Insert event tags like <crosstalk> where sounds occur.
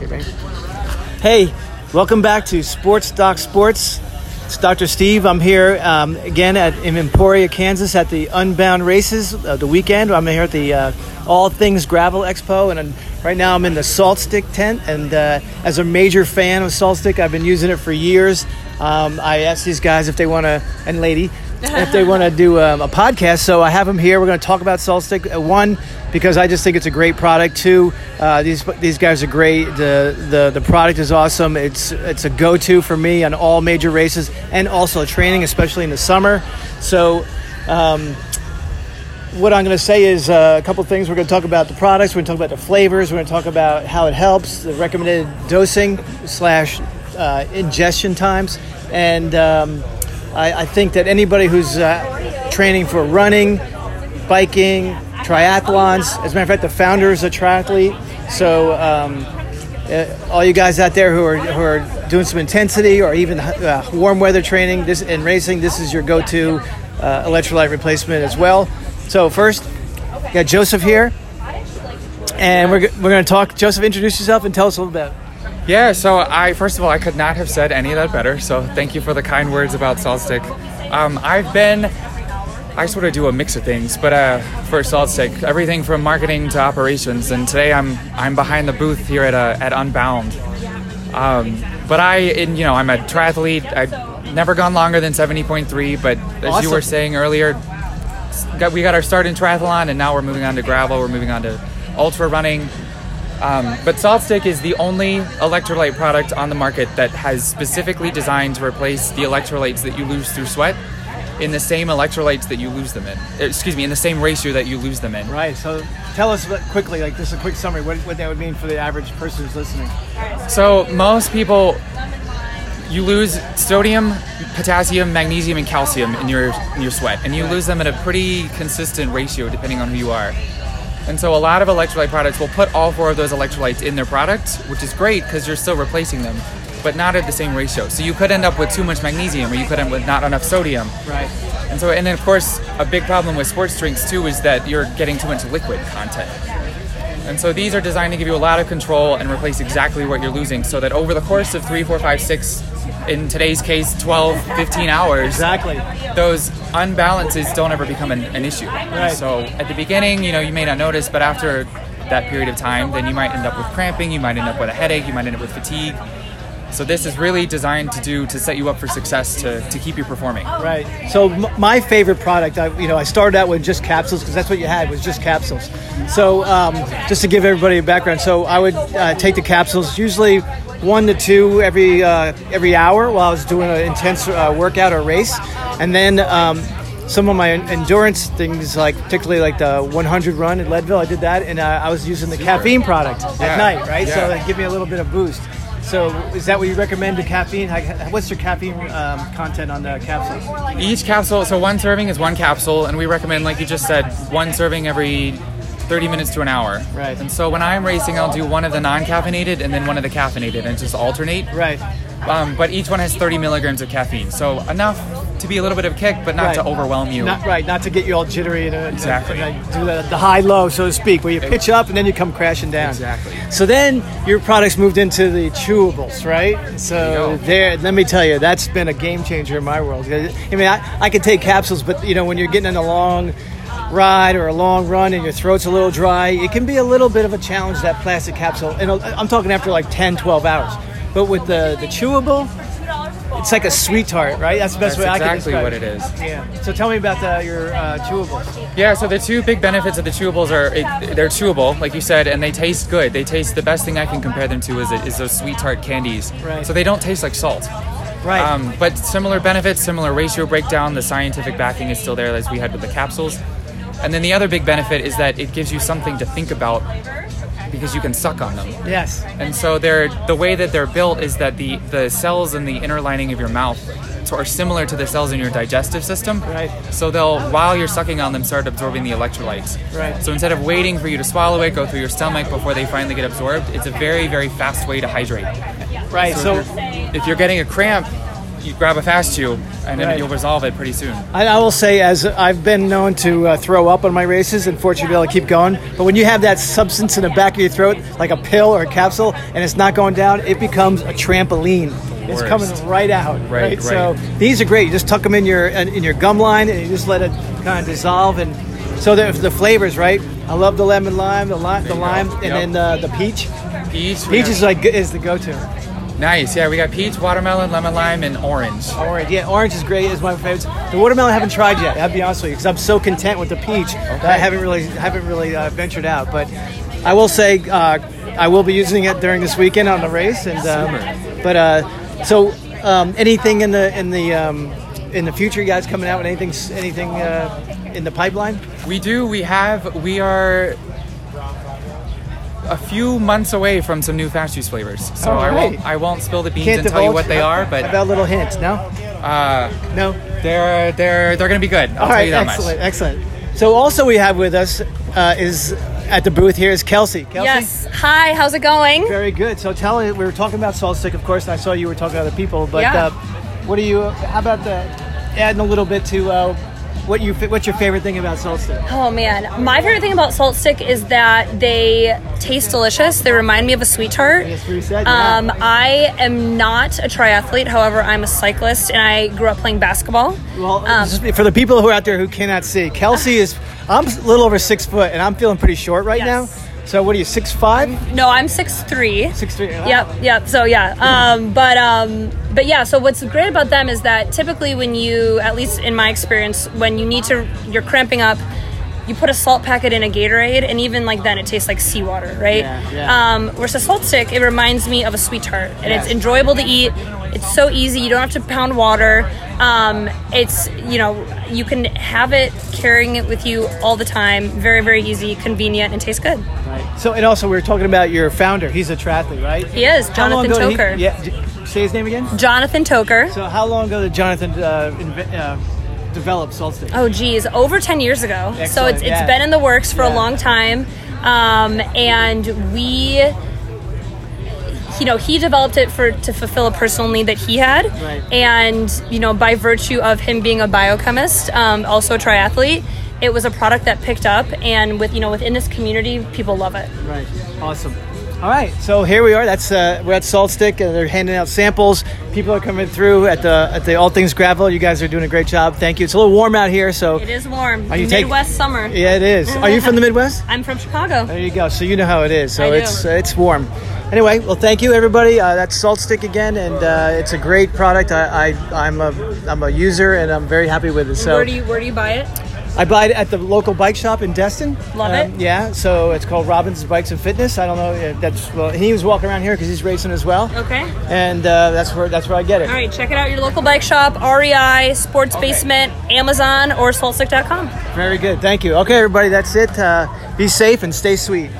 Okay, ready? Hey, welcome back to Sports Doc Sports. It's Dr. Steve. I'm here um, again at in Emporia, Kansas, at the Unbound Races uh, the weekend. I'm here at the uh, All Things Gravel Expo, and I'm- right now I'm in the Salt Stick tent. And uh, as a major fan of Salt Stick, I've been using it for years. Um, I asked these guys if they want to, and lady, if they want to do um, a podcast. So I have them here. We're going to talk about Salt Stick. Uh, one, because I just think it's a great product. Two, uh, these these guys are great. The the the product is awesome. It's it's a go to for me on all major races and also training, especially in the summer. So. Um, what I'm going to say is uh, a couple things. We're going to talk about the products. We're going to talk about the flavors. We're going to talk about how it helps, the recommended dosing slash uh, ingestion times, and um, I, I think that anybody who's uh, training for running, biking, triathlons. As a matter of fact, the founder is a triathlete. So um, uh, all you guys out there who are who are doing some intensity or even uh, warm weather training this and racing, this is your go-to uh, electrolyte replacement as well. So first, got Joseph here, and we're, we're going to talk. Joseph, introduce yourself and tell us a little bit. Yeah, so I first of all I could not have said any of that better. So thank you for the kind words about Salt Stick. Um, I've been I sort of do a mix of things, but uh, for Salt Stick, everything from marketing to operations. And today I'm I'm behind the booth here at uh, at Unbound. Um, but I, in, you know, I'm a triathlete. I've never gone longer than 70.3. But as you were saying earlier, got, we got our start in triathlon, and now we're moving on to gravel. We're moving on to ultra running. Um, but Salt Stick is the only electrolyte product on the market that has specifically designed to replace the electrolytes that you lose through sweat in the same electrolytes that you lose them in. Uh, Excuse me, in the same ratio that you lose them in. Right. So tell us quickly, like just a quick summary, what, what that would mean for the average person who's listening. So most people, you lose sodium, potassium, magnesium, and calcium in your in your sweat, and you lose them at a pretty consistent ratio depending on who you are. And so a lot of electrolyte products will put all four of those electrolytes in their product, which is great because you're still replacing them, but not at the same ratio. So you could end up with too much magnesium, or you could end up with not enough sodium. Right. And so, and then of course, a big problem with sports drinks too is that you're getting too much liquid content. And so these are designed to give you a lot of control and replace exactly what you're losing so that over the course of three, four, five, six, in today's case, 12, 15 hours, Exactly. those unbalances don't ever become an, an issue. Right. So at the beginning, you know, you may not notice, but after that period of time, then you might end up with cramping, you might end up with a headache, you might end up with fatigue. So this is really designed to do to set you up for success to, to keep you performing. Right. So m- my favorite product, I, you know, I started out with just capsules because that's what you had was just capsules. So um, just to give everybody a background, so I would uh, take the capsules usually one to two every uh, every hour while I was doing an intense uh, workout or race, and then. Um, some of my endurance things, like particularly like the 100 run in Leadville, I did that, and uh, I was using the caffeine product Yeah. at night, right? So Yeah. that give me a little bit of boost. So is that what you recommend? The caffeine? What's your caffeine um, content on the capsules? Each capsule, so one serving is one capsule, and we recommend, like you just said, one serving every 30 minutes to an hour. Right. And so when I'm racing, I'll do one of the non-caffeinated and then one of the caffeinated, and just alternate. Right. Um, but each one has 30 milligrams of caffeine, so enough to be a little bit of a kick, but not Right. to overwhelm you. Not right, not to get you all jittery and, uh, Exactly. and, do the, the high low, so to speak, where you pitch up and then you come crashing down. Exactly. So then your products moved into the chewables, right? So There you go. there, let me tell you, that's been a game changer in my world. I mean, I, I could take capsules, but you know, when you're getting in a long ride or a long run and your throat's a little dry, it can be a little bit of a challenge that plastic capsule. And I'm talking after like 10, 12 hours. But with the the chewable, it's like a sweet tart, right? That's the best That's way I can describe it. exactly what it. it is. Yeah. So tell me about the, your uh, chewables. Yeah, so the two big benefits of the chewables are it, they're chewable, like you said, and they taste good. They taste the best thing I can compare them to is, is those sweet tart candies. Right. So they don't taste like salt. Right. Um, but similar benefits, similar ratio breakdown. The scientific backing is still there as we had with the capsules. And then the other big benefit is that it gives you something to think about because you can suck on them. yes. And so they're the way that they're built is that the the cells in the inner lining of your mouth are similar to the cells in your digestive system. Right. So they'll while you're sucking on them start absorbing the electrolytes. Right. So instead of waiting for you to swallow it, go through your stomach before they finally get absorbed, it's a very very fast way to hydrate. Right. So, if, you're, if you're getting a cramp, you grab a fast chew, and then Right. you'll resolve it pretty soon. I, I will say, as I've been known to uh, throw up on my races, and fortunately be able to keep going. But when you have that substance in the back of your throat, like a pill or a capsule, and it's not going down, it becomes a trampoline. It's coming right out. Right, So right. these are great. You just tuck them in your in your gum line, and you just let it kind of dissolve. And so the, the flavors, right? I love the lemon lime, the lime, the There you go. lime, and Yep. then uh, the peach. Peach. Peach is like is the go-to. Nice. Yeah, we got peach, watermelon, lemon lime, and orange. Orange, yeah, orange is great. Is my favorite. The watermelon I haven't tried yet. I'll be honest with you, because I'm so content with the peach that I haven't really haven't really uh, ventured out. But I will say uh, I will be using it during this weekend on the race. And um, but uh, so um, anything in the in the um, in the future, you guys coming out with anything anything uh, in the pipeline? We do. We have. We are a few months away from some new FastChews flavors. So All I won't. I won't spill the beans Can't and tell you what they are, but about little hint, No, uh, no. they're they're they're gonna be good. I'll All tell right, you that excellent, much. excellent. So also we have with us uh, is at the booth here is Kelsey. Kelsey. Yes. Hi, how's it going? Very good. So tell me, we were talking about salt stick, of course, and I saw you were talking to other people. But Yeah. uh, what do you? How about the adding a little bit to uh, what you? What's your favorite thing about salt stick? Oh man, my favorite thing about salt stick is that they taste delicious. They remind me of a sweet tart. That's what you said, yeah. Um, I am not a triathlete, however, I'm a cyclist and I grew up playing basketball. Well, um, for the people who are out there who cannot see, Kelsey is. I'm a little over six foot, and I'm feeling pretty short right Yes. now. So what are you? Six five? No, I'm six three. Six three? Yep, yep. So yeah, um, but um, but yeah. So what's great about them is that typically when you, at least in my experience, when you need to, you're cramping up. You put a salt packet in a Gatorade, and even like then, it tastes like seawater, right? Yeah, yeah. Um, whereas a salt stick, it reminds me of a sweet tart, and Yes. it's enjoyable to eat. It's so easy. You don't have to pound water. Um, it's you know you can have it carrying it with you all the time. Very very easy, convenient, and tastes good. Right. So and also we were talking about your founder. He's a triathlete, right? He is Jonathan did he- Toker. yeah. Say his name again. Jonathan Toker. So how long ago did Jonathan uh, inve- uh, develop salt stick? Oh geez, over ten years ago. so Excellent, it's yeah. it's been in the works for Yeah. a long time, um, and we, you know, he developed it for to fulfill a personal need that he had, Right. and you know, by virtue of him being a biochemist, um, also a triathlete, it was a product that picked up, and with you know, within this community, people love it. Right. Awesome. All right. So here we are. That's uh, we're at Salt Stick, and they're handing out samples. People are coming through at the at the All Things Gravel. You guys are doing a great job. Thank you. It's a little warm out here, so It is warm. Are you take- Midwest summer. yeah, it is. Are you from the Midwest? <laughs> I'm from Chicago. There you go. So you know how it is. So it's uh, it's warm. Anyway, well, thank you everybody. Uh, that's Salt Stick again, and uh, it's a great product. I, I I'm a I'm a user, and I'm very happy with it. So where do you where do you buy it? I buy it at the local bike shop in Destin. Love Um, it. Yeah, so it's called Robbins Bikes and Fitness. I don't know. If that's well, he was walking around here because he's racing as well. Okay. and uh, that's where that's where I get it. All right, check it out. Your local bike shop, REI, Sports Basement, Amazon, or saltstick.com. Very good. Thank you. Okay, everybody, that's it. Uh, be safe and stay sweet.